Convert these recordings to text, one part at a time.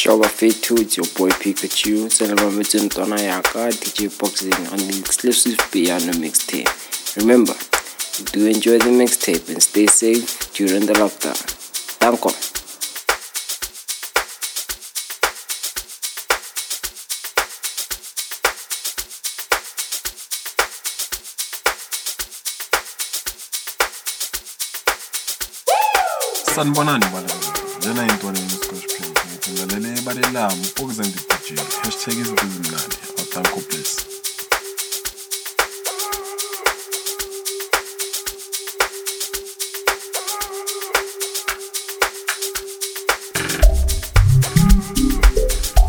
Shoba Fate it's your boy Pikachu. Celebrate Tona Yaka, DJ Boxing on the exclusive piano mixtape. Remember, do enjoy the mixtape and stay safe during the lockdown. Thank you. sanibonani bala lena yintwana yesikhoshi plan ngithi ngilalele ukuze ngidijile hashtag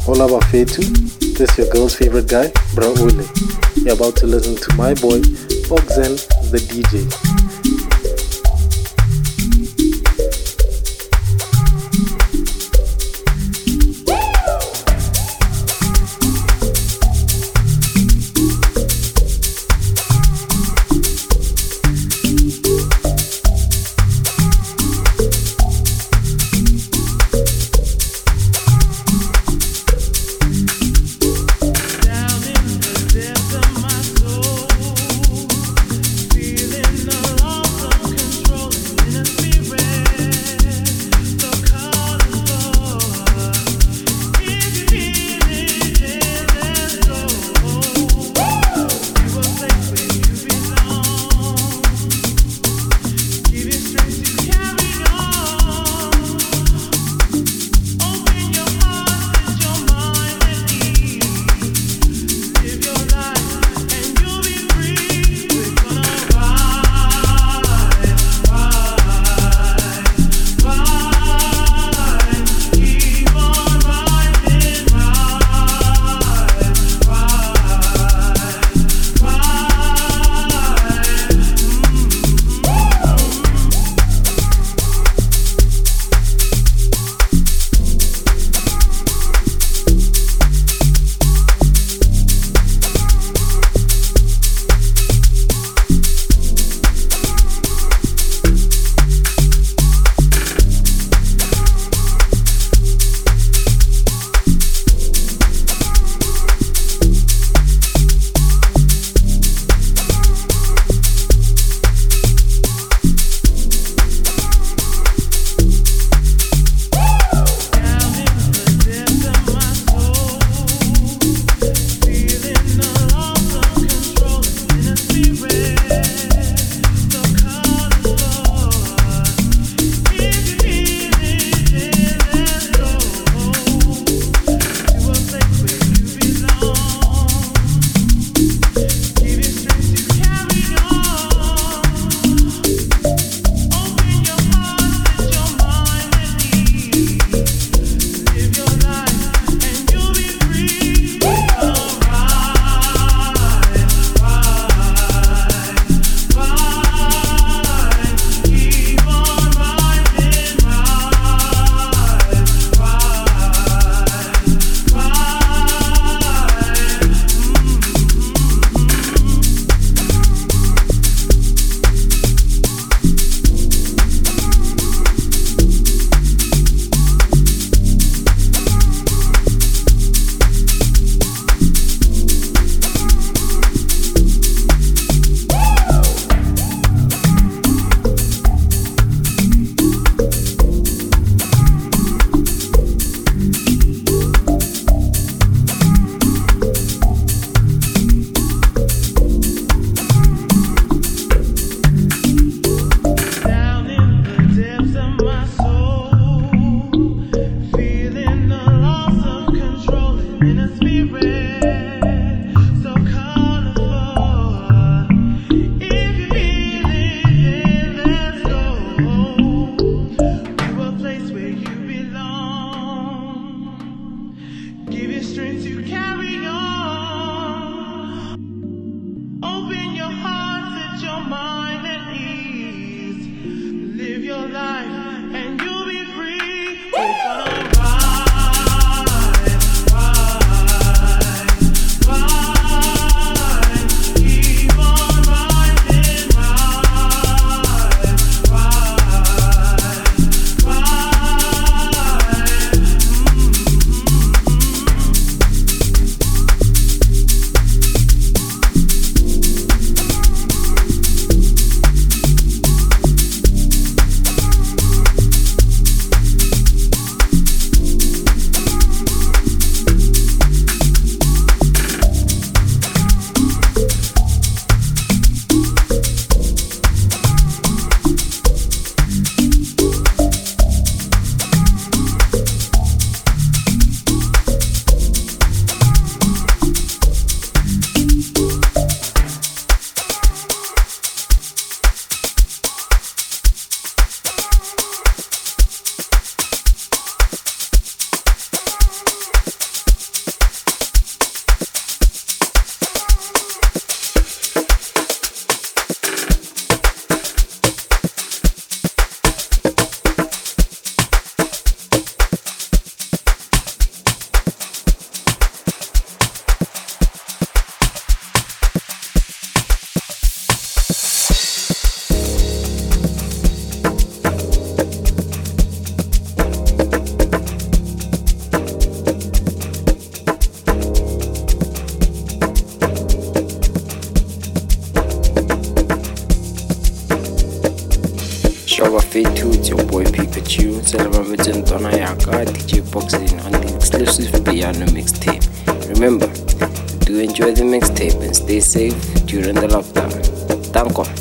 Hola Bafetu, this your girl's favorite guy, Bro Ule. You're about to listen to my boy, Bogzen the DJ. It's your boy Pikachu. Celebrating Donna Yaka, DJ Boxing on the exclusive piano mixtape. Remember, do enjoy the mixtape and stay safe during the lockdown. Thank you.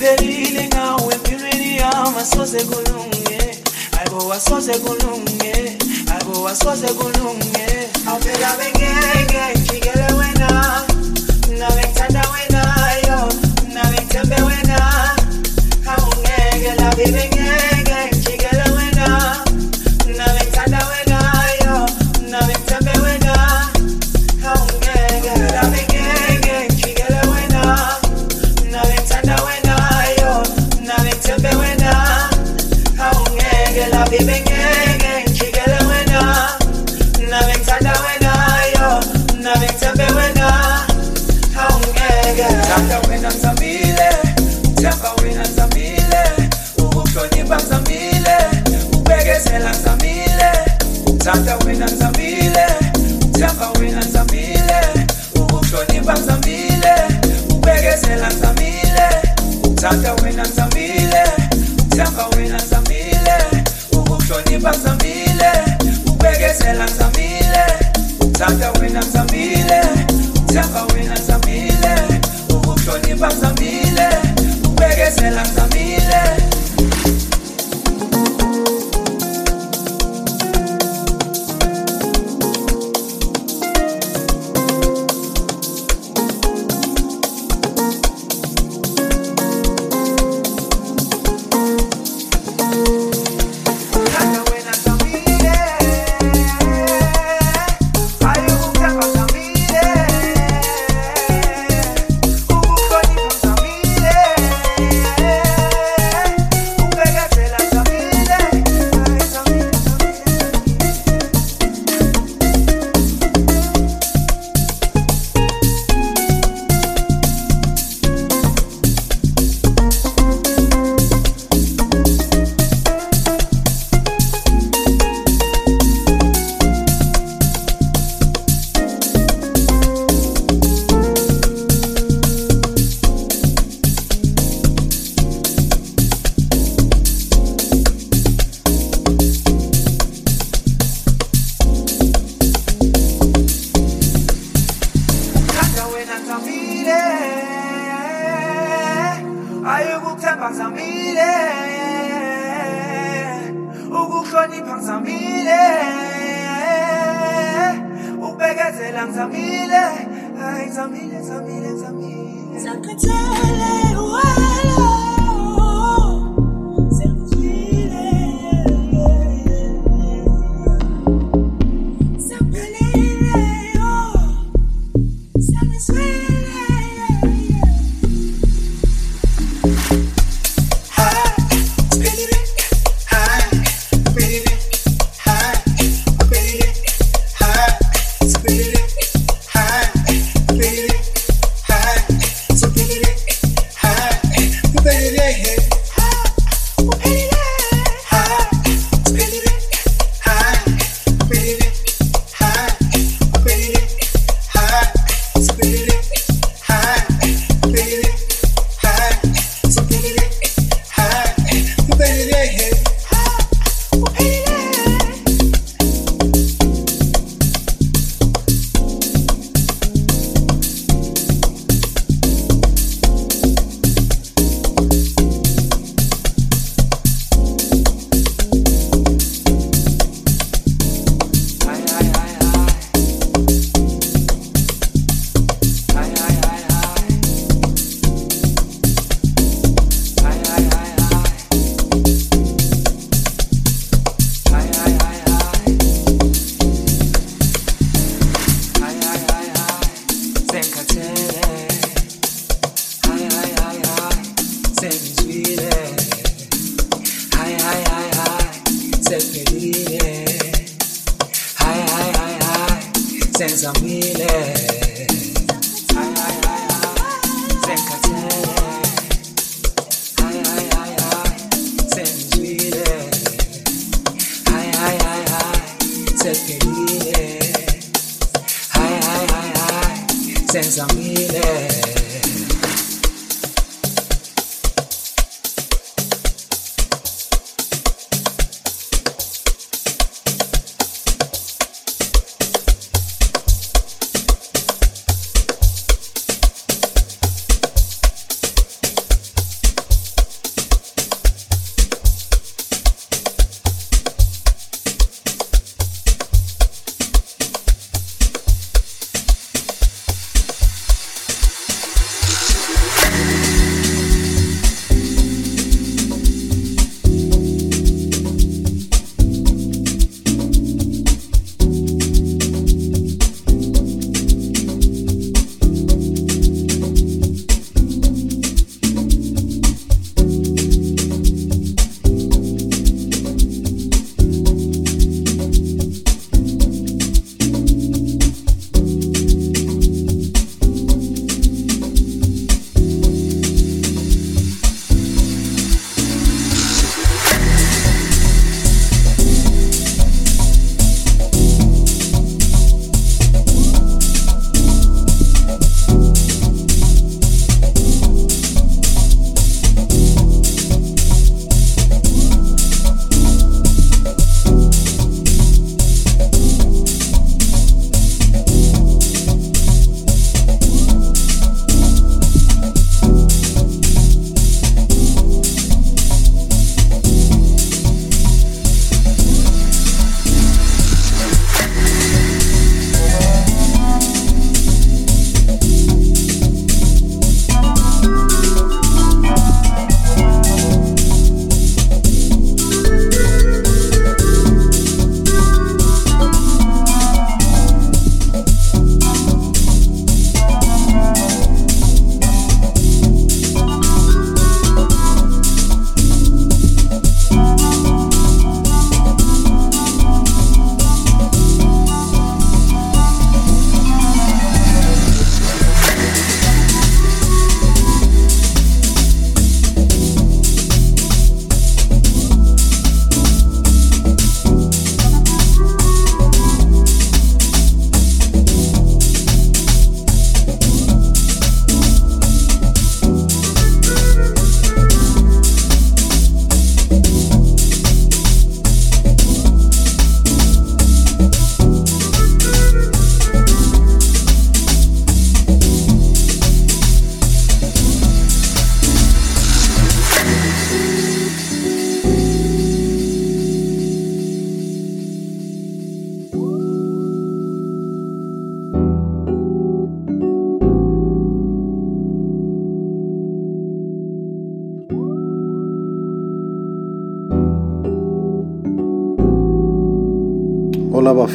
mperile nga we mpirili ya masoze kulunge ayo wasoze kulunge. Ayo wasoze kulunge. Apela bengenge chigele wena. Na wentanda wena yo. Na wentambe wena. Kaungege la bibenge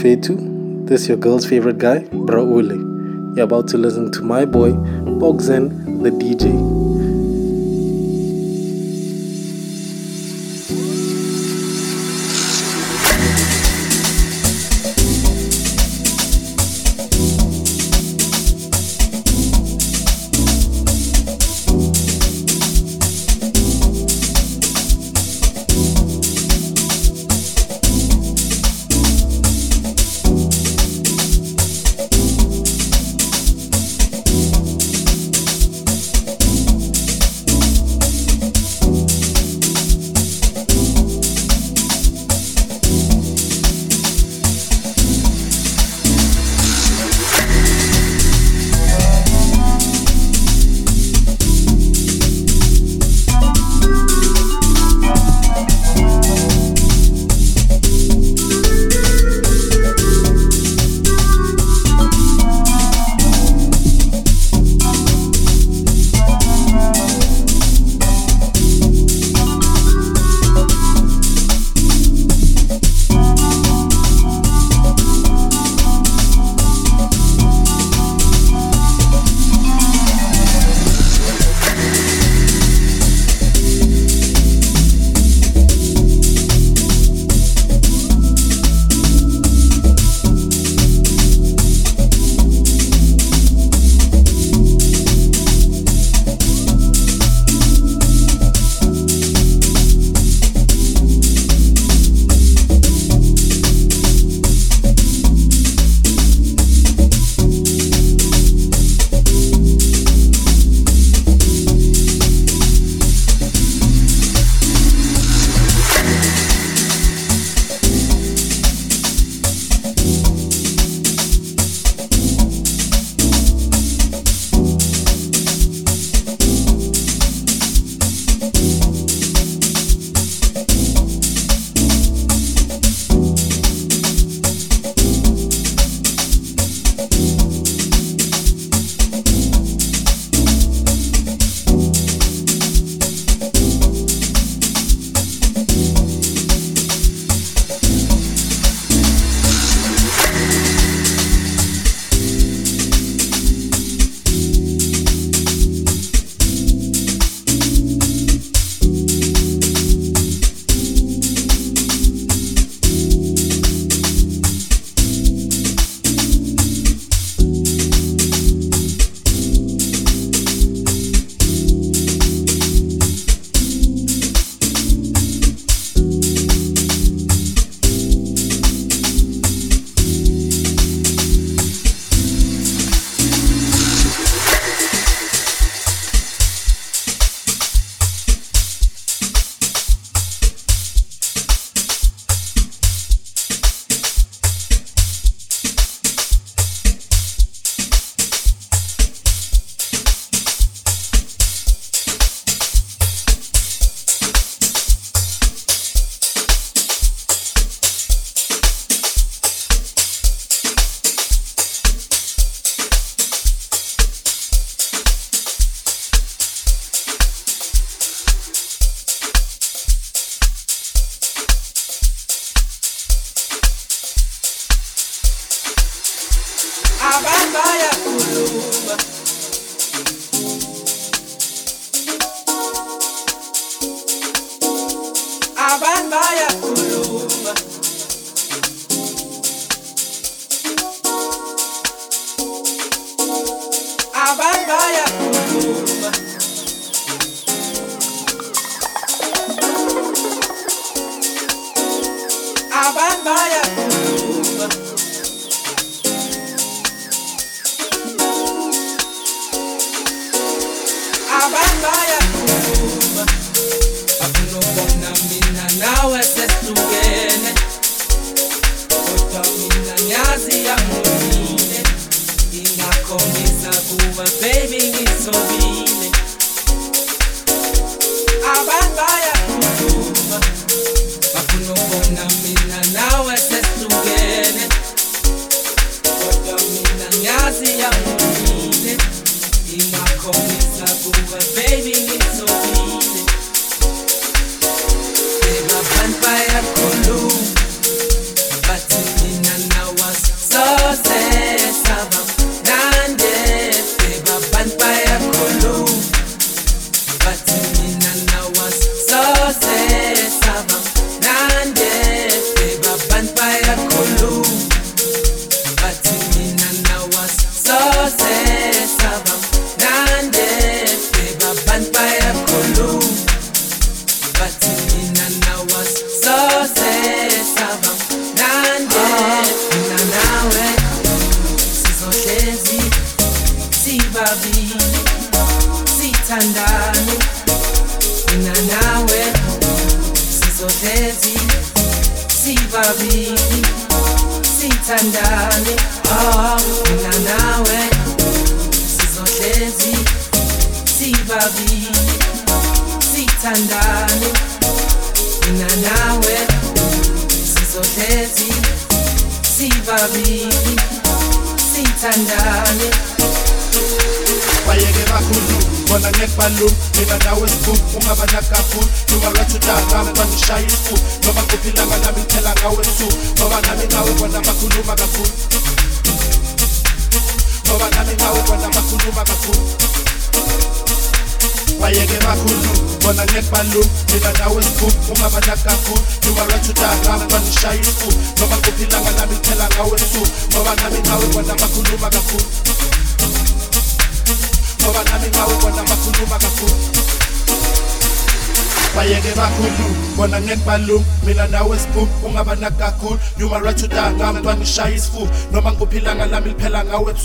Fethu. This your girl's favorite guy, Braule. You're about to listen to my boy, Bogzen the DJ.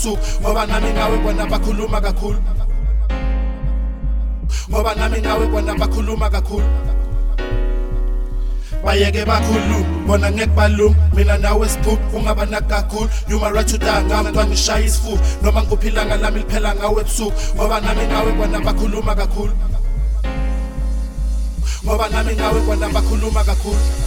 usuku ngoba nami nawe kwana bakhuluma kakhulu. Ngoba nami nawe kwana bakhuluma kakhulu. Bayeke bakhuluma bona ngeke balunge mina nawe siphupha ungaba nakakhulu human right to die ngami xa ngishaya isifuba. Noma ngikuphilanga lami liphela ngawe ebusuku. Ngoba nami nawe kwana bakhuluma kakhulu. Ngoba nami nawe kwana bakhuluma kakhulu.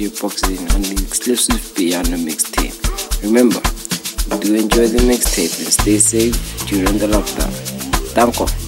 Yaka, DJ Boxing on the exclusive piano mixtape. Remember, do enjoy the mixtape and stay safe during the lockdown. Thank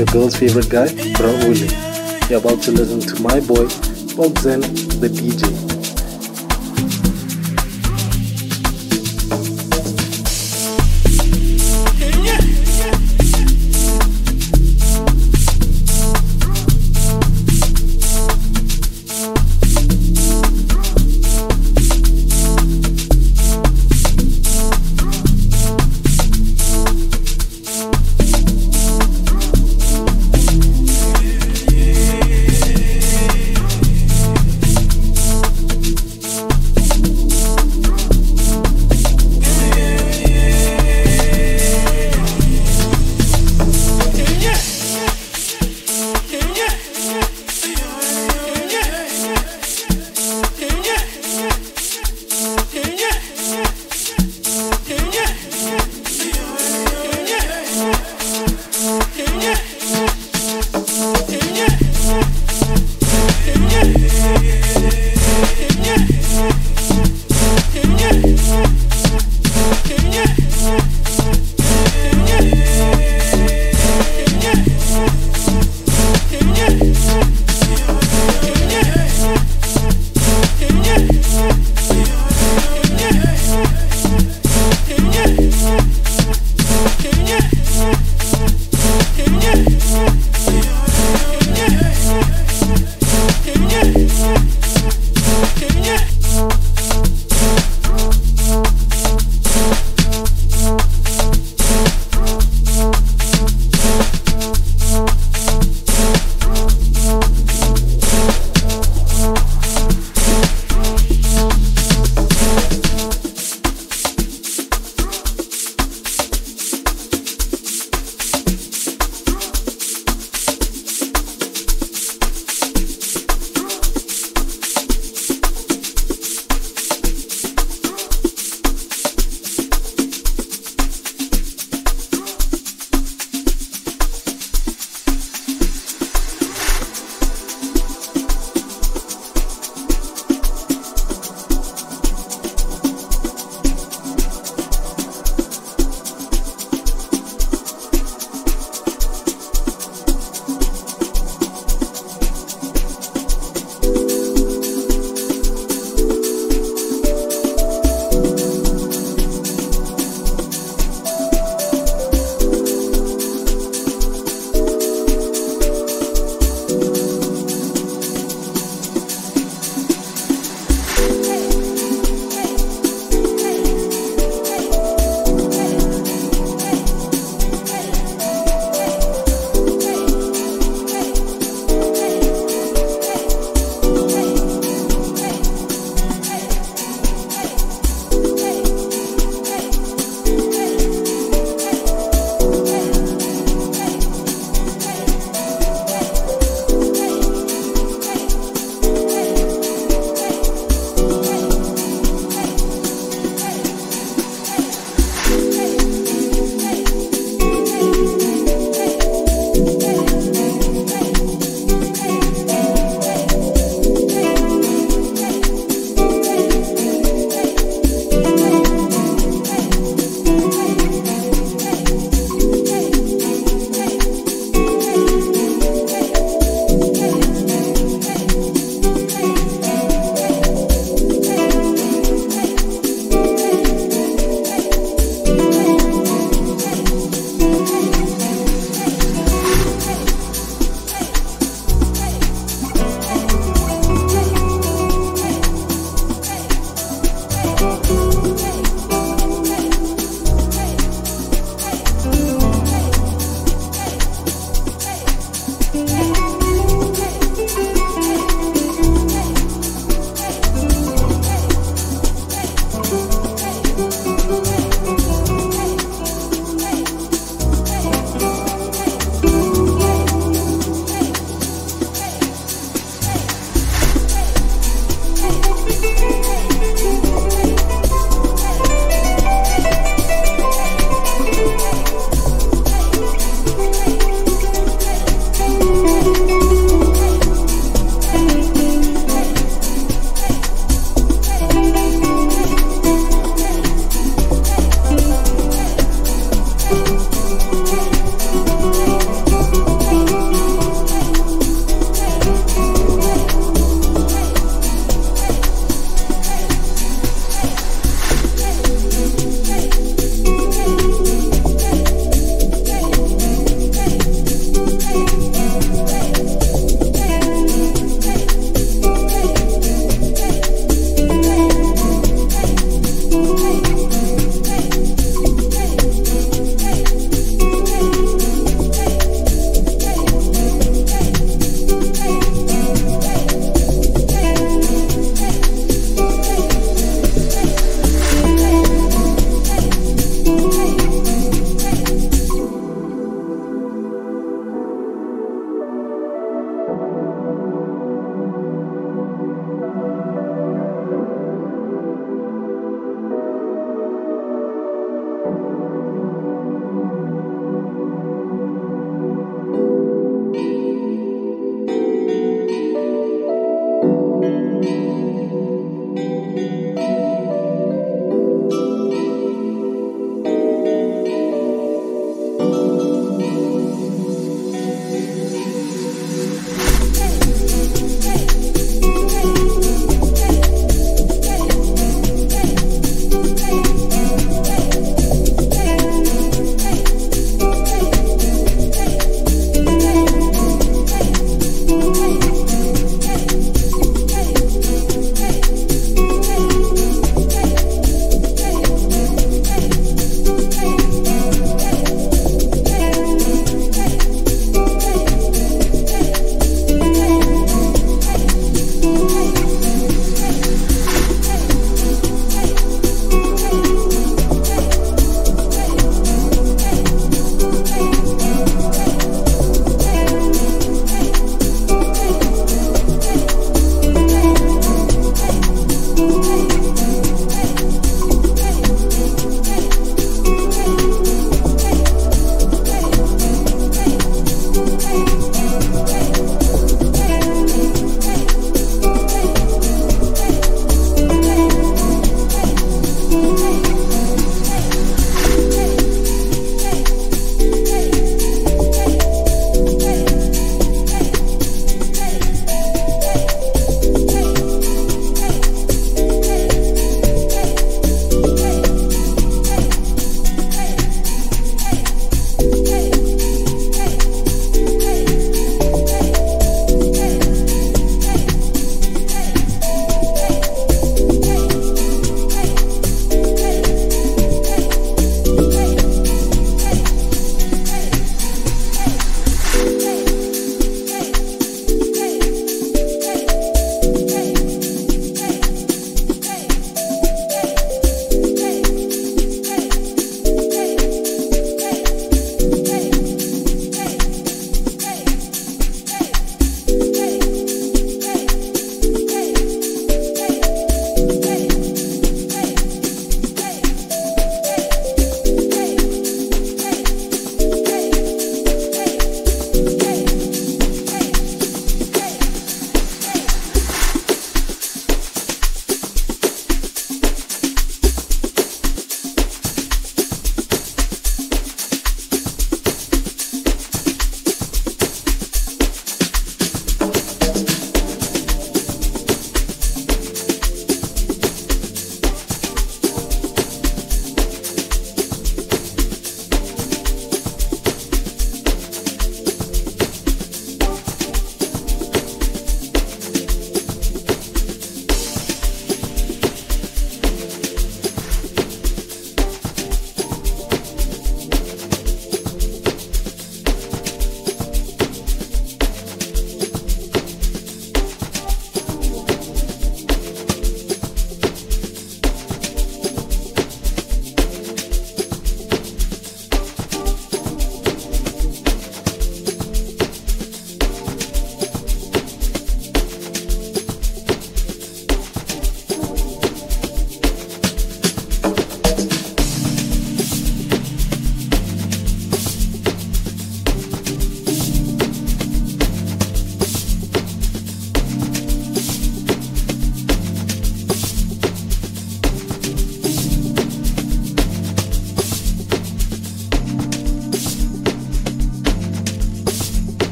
your girl's favorite guy, Bro Uli. You're about to listen to my boy, Bogzen, the DJ.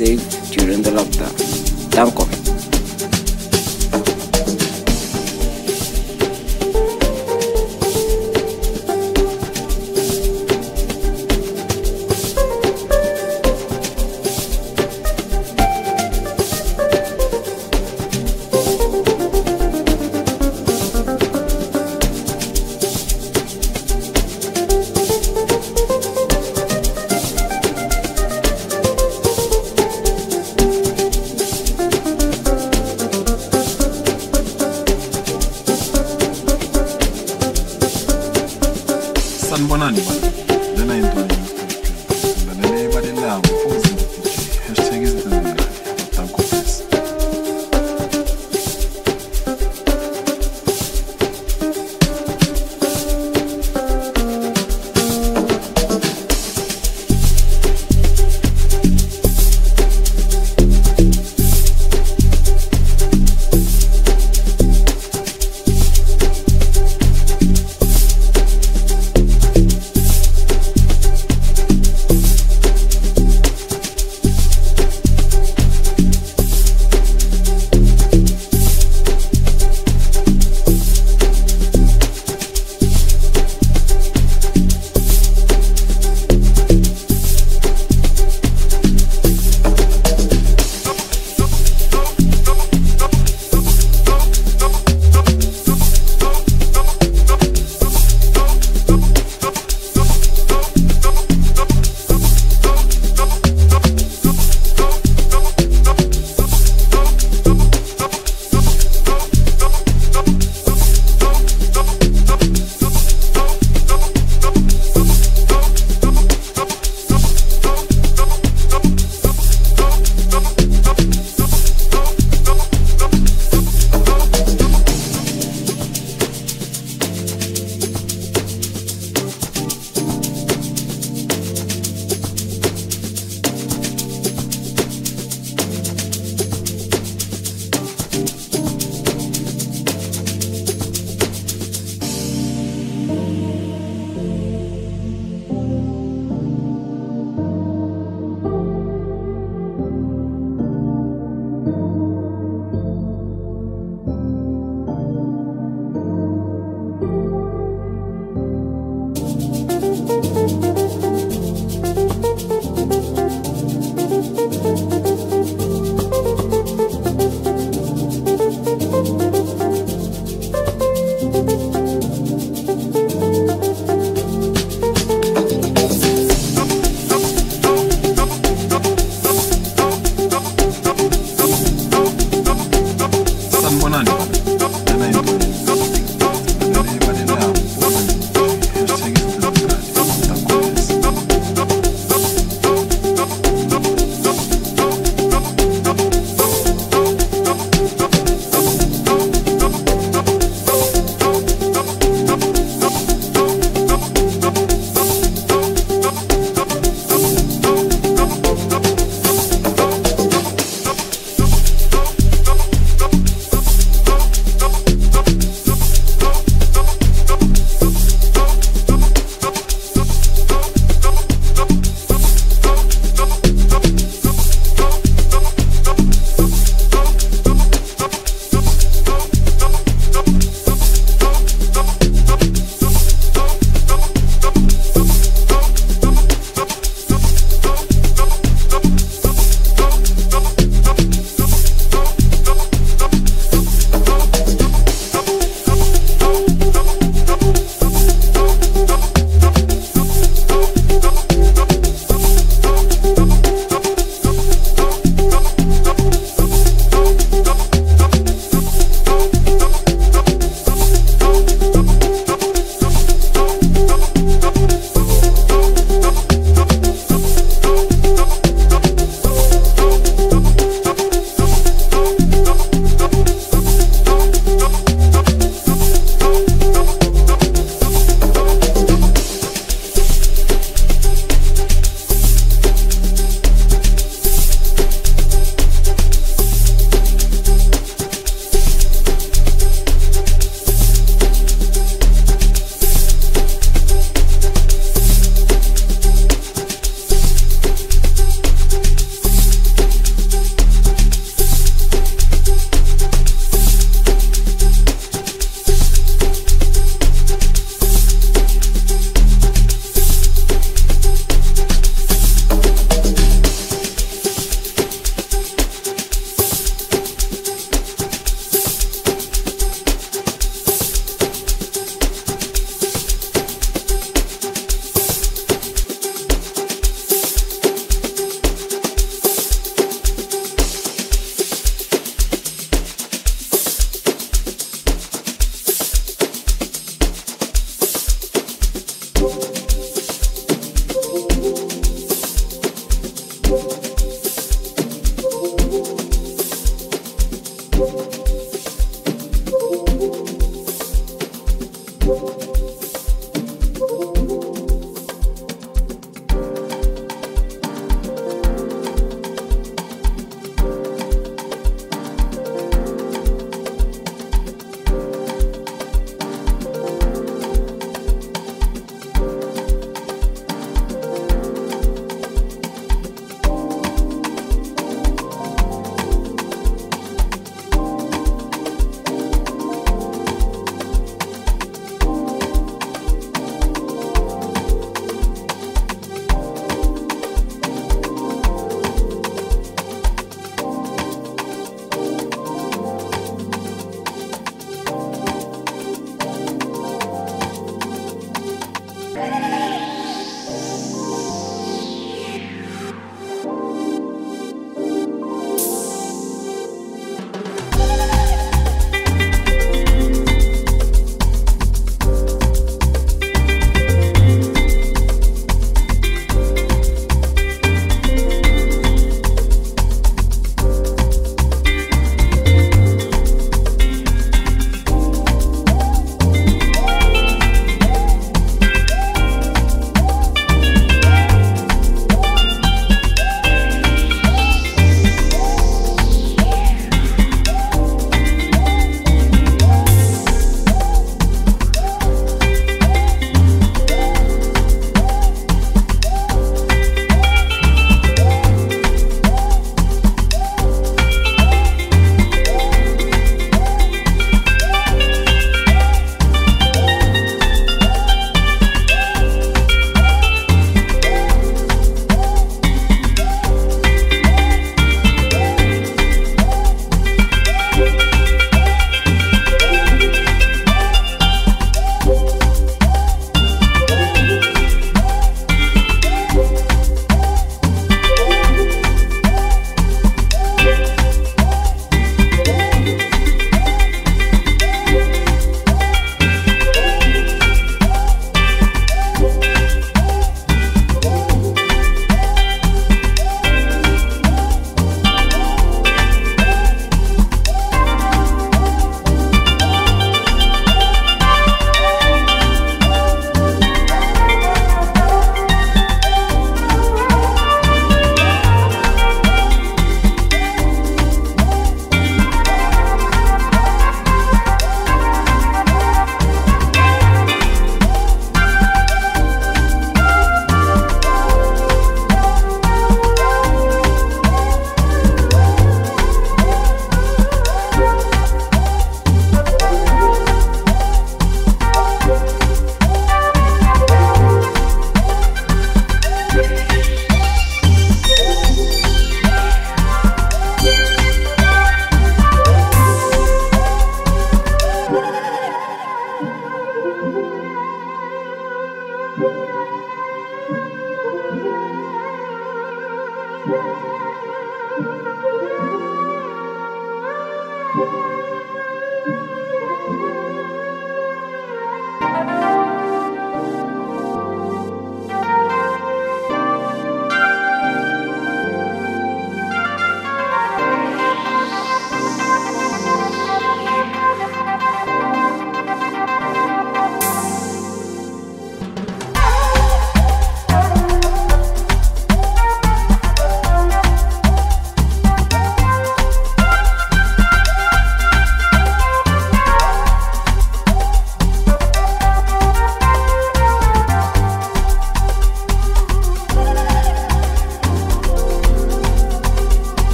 Mixtape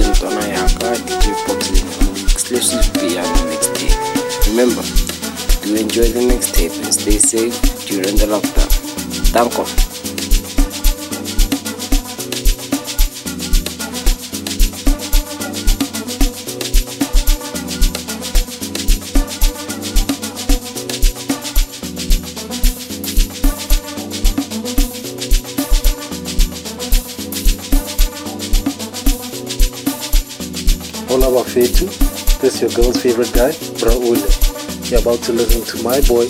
Donna Yaka, the exclusive piano mixtape. Remember, do enjoy the mixtape and stay safe during the lockdown. Thank you. Bafetu, this is your girl's favorite guy, Bro You're about to listen to my boy,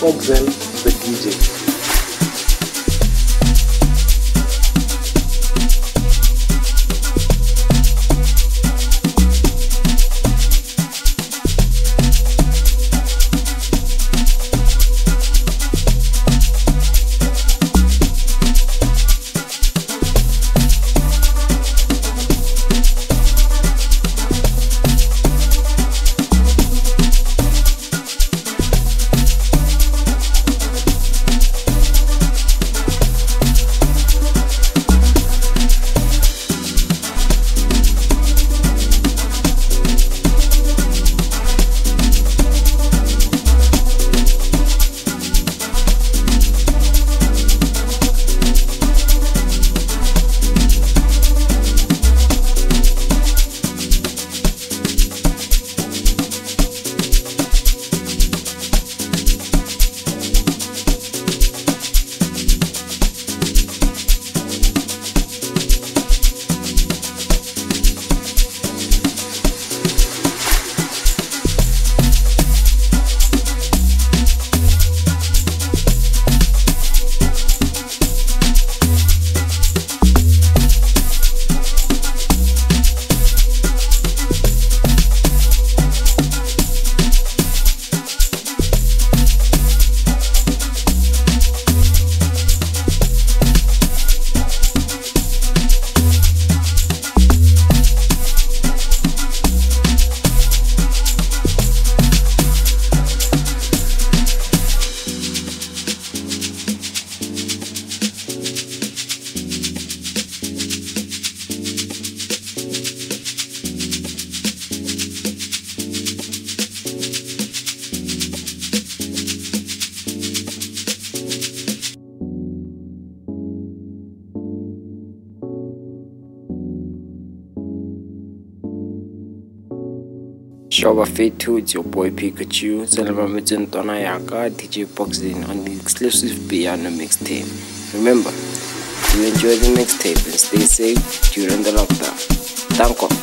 Bogzen the DJ. Fethu, it's your boy Pikachu, celebrating Donna Yaka, DJ Boxing on the exclusive piano mixtape. Remember, do enjoy the mixtape and stay safe during the lockdown. Thank you.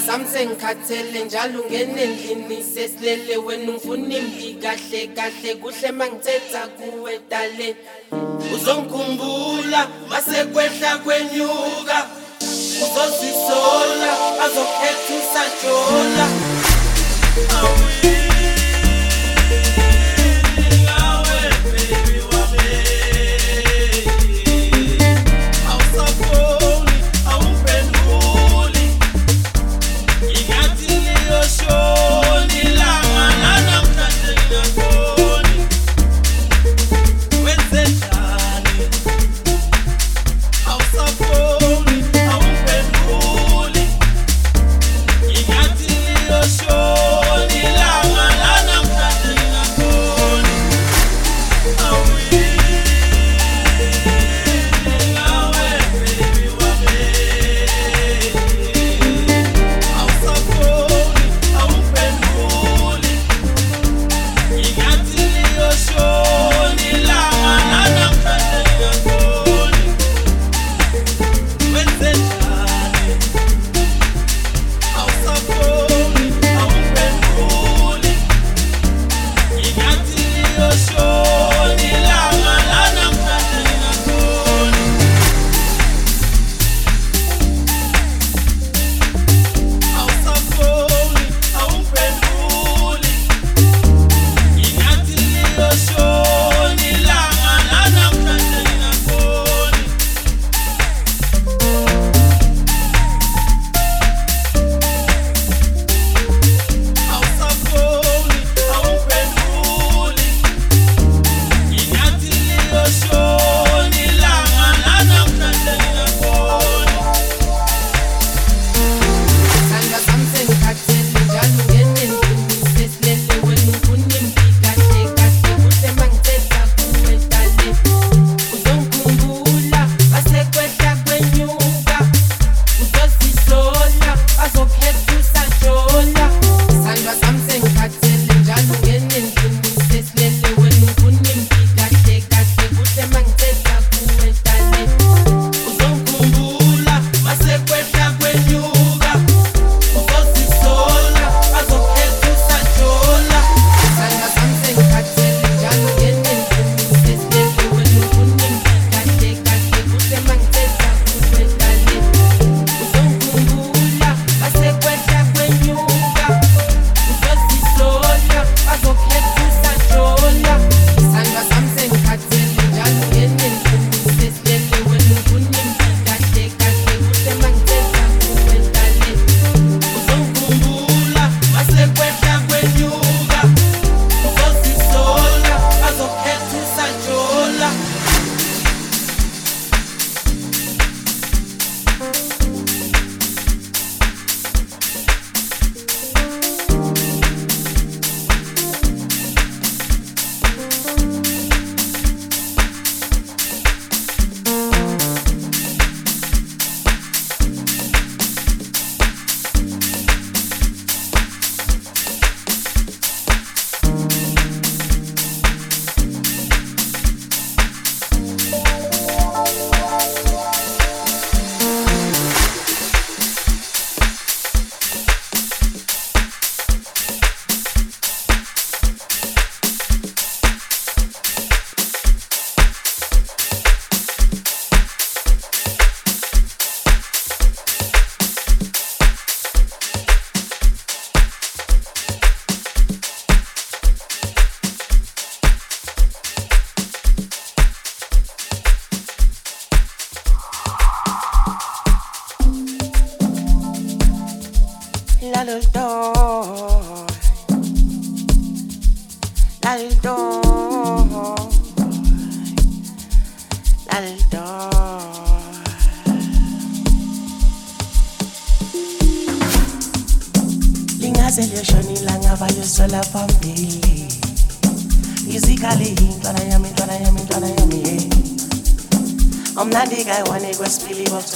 isikhumba sami sengikhathele njalo ungene endlini sesilele wena ungifuna imbi kahle kahle kuhle mangithetha kuwe dale. Uzongikhumbula masekwehla kwenyuka.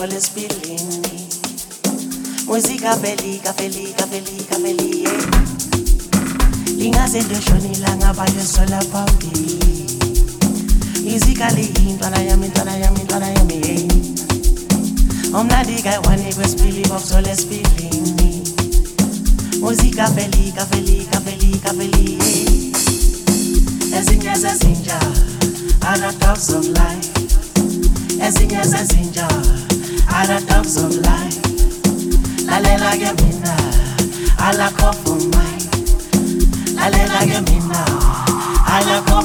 quelle spillini. Musica belica, belica, belica, belie. Lingazenzo shoni langa bayo sola pambili. Musically, intwana yami, intwana yami, intwana yami, hey. Umnandi kai wani kwespili box ole spillini. Musica belica, belica, belica, belie. Ezinja, ezinja, other talks of life. Ezinja, ezinja à la dogs of life. La la get me now, à mine. La la get me now,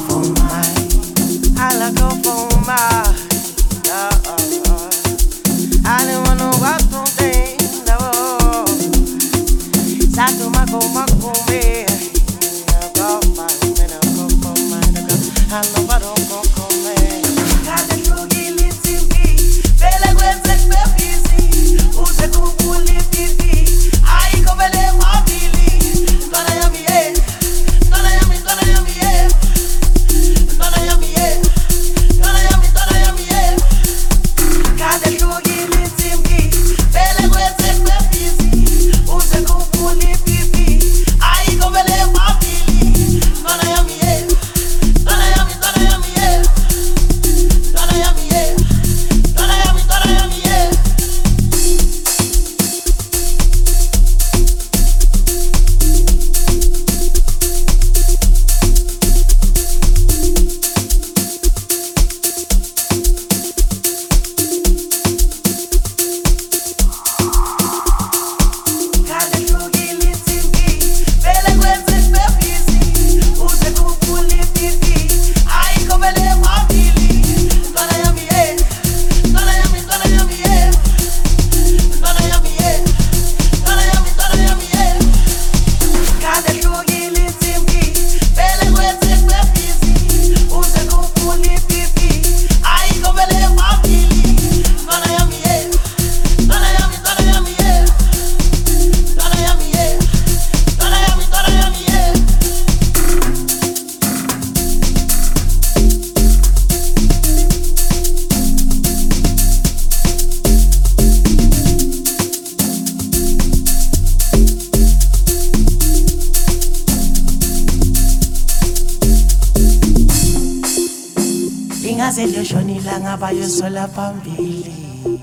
ihamba yeswela phambili.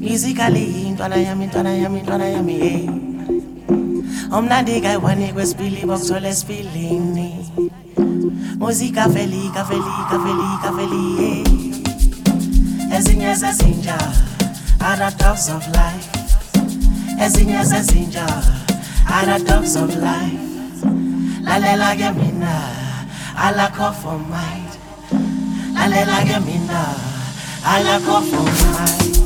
Musically intwana yami intwana yami intwana yami hey. Omnandi kayi-one kwesibili bokuthola esibilini musika feli kafeli kafeli kafeli hey. Ezinye zezinja other dogs of life. Ezinye zezinja other dogs of life. Lalela-ke mina alakho for mind lalela-ke mina I like what for mine.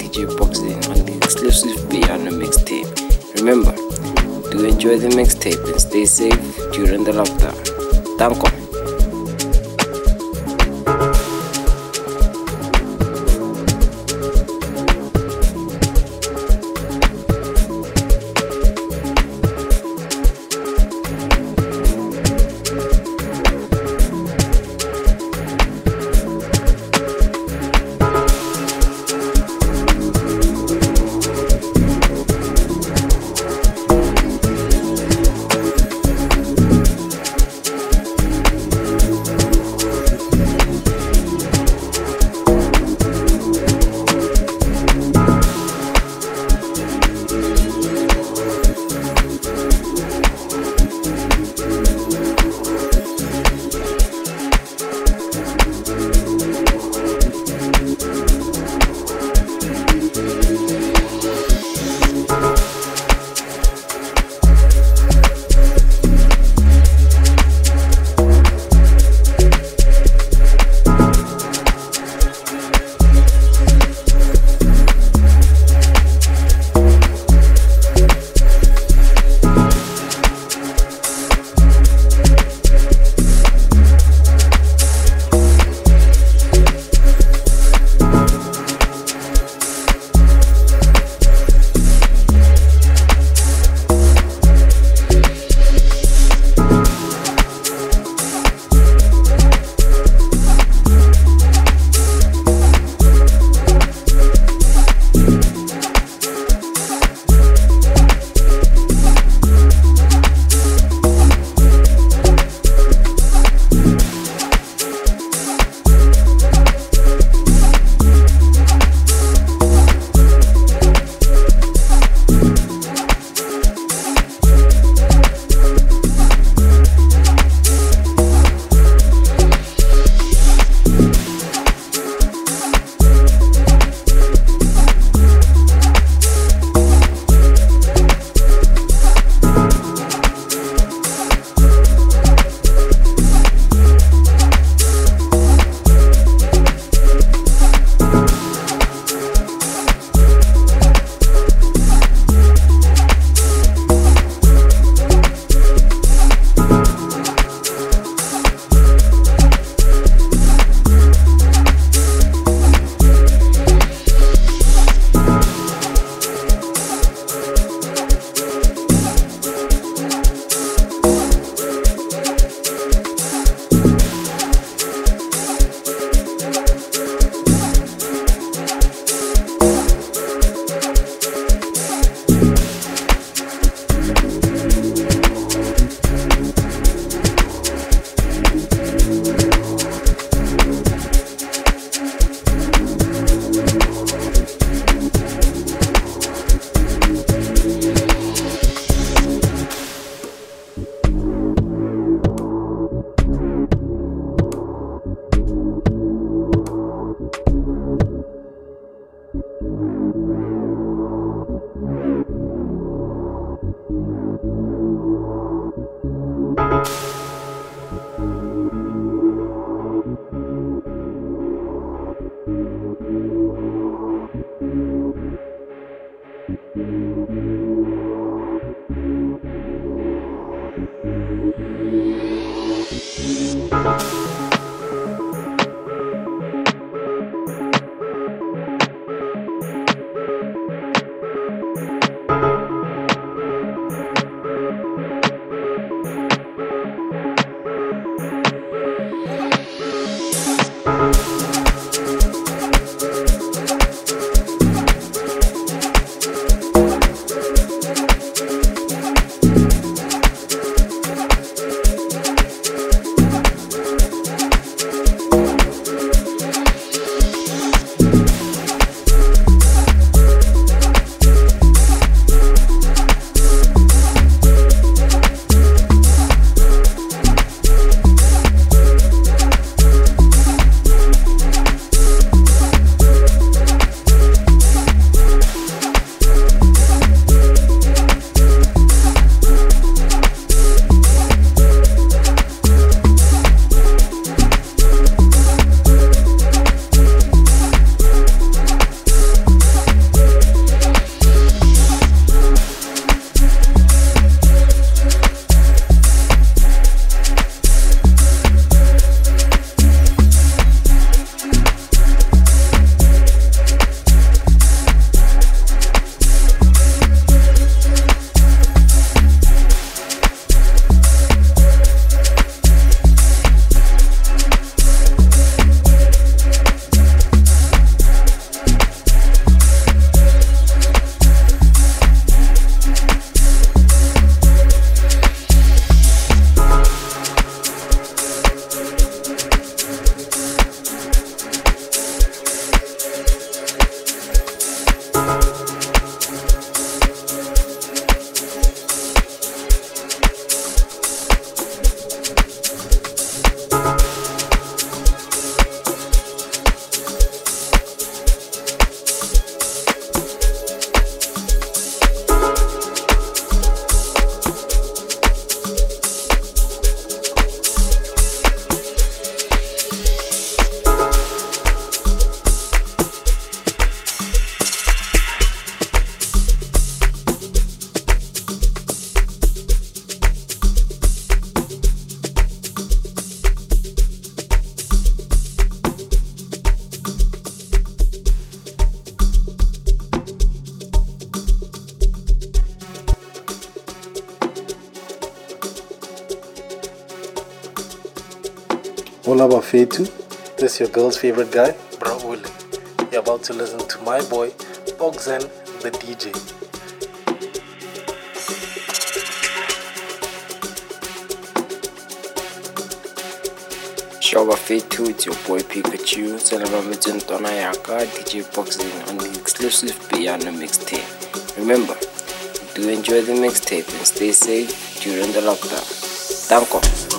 DJ Boxing on the exclusive piano mixtape. Remember, do enjoy the mixtape and stay safe during the lockdown. Thank you. Bafetu, this is your girl's favorite guy, Bro Willie. You're about to listen to my boy, Bogzen the DJ. Shoba Fit2, it's your boy Pikachu, celebrating Tona Yaka, DJ Boxing on the exclusive piano mixtape. Remember, do enjoy the mixtape and stay safe during the lockdown. Thank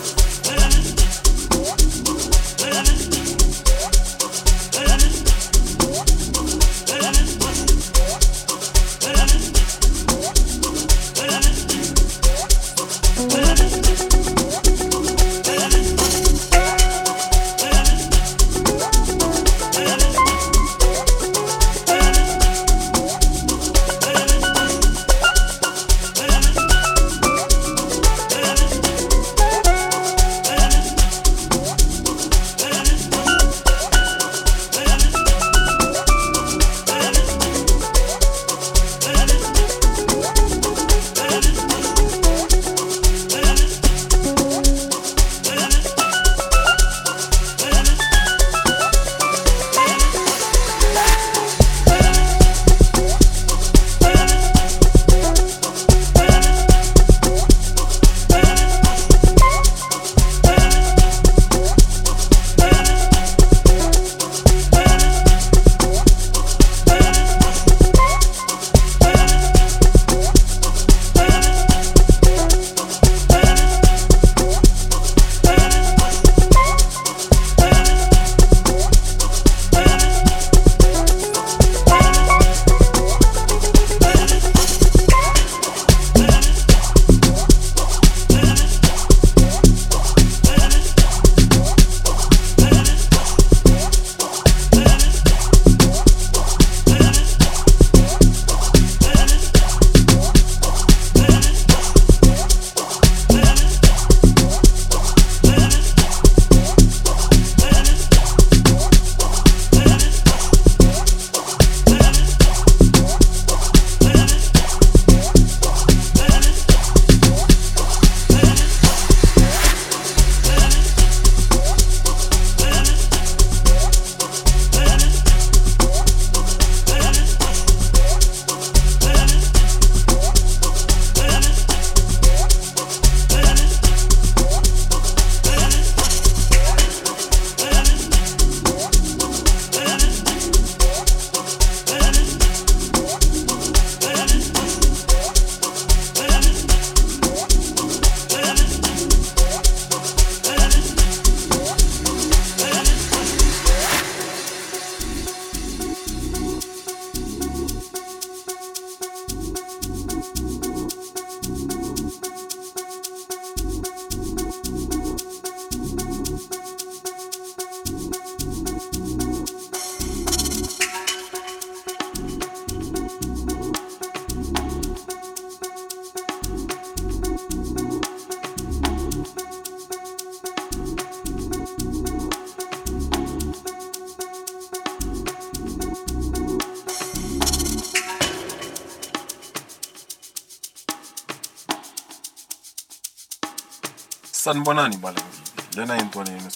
sanibonani balaleli lena yintwana yenu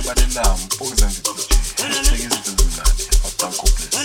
ibalelami upokuza ndi-dj hashtag izinto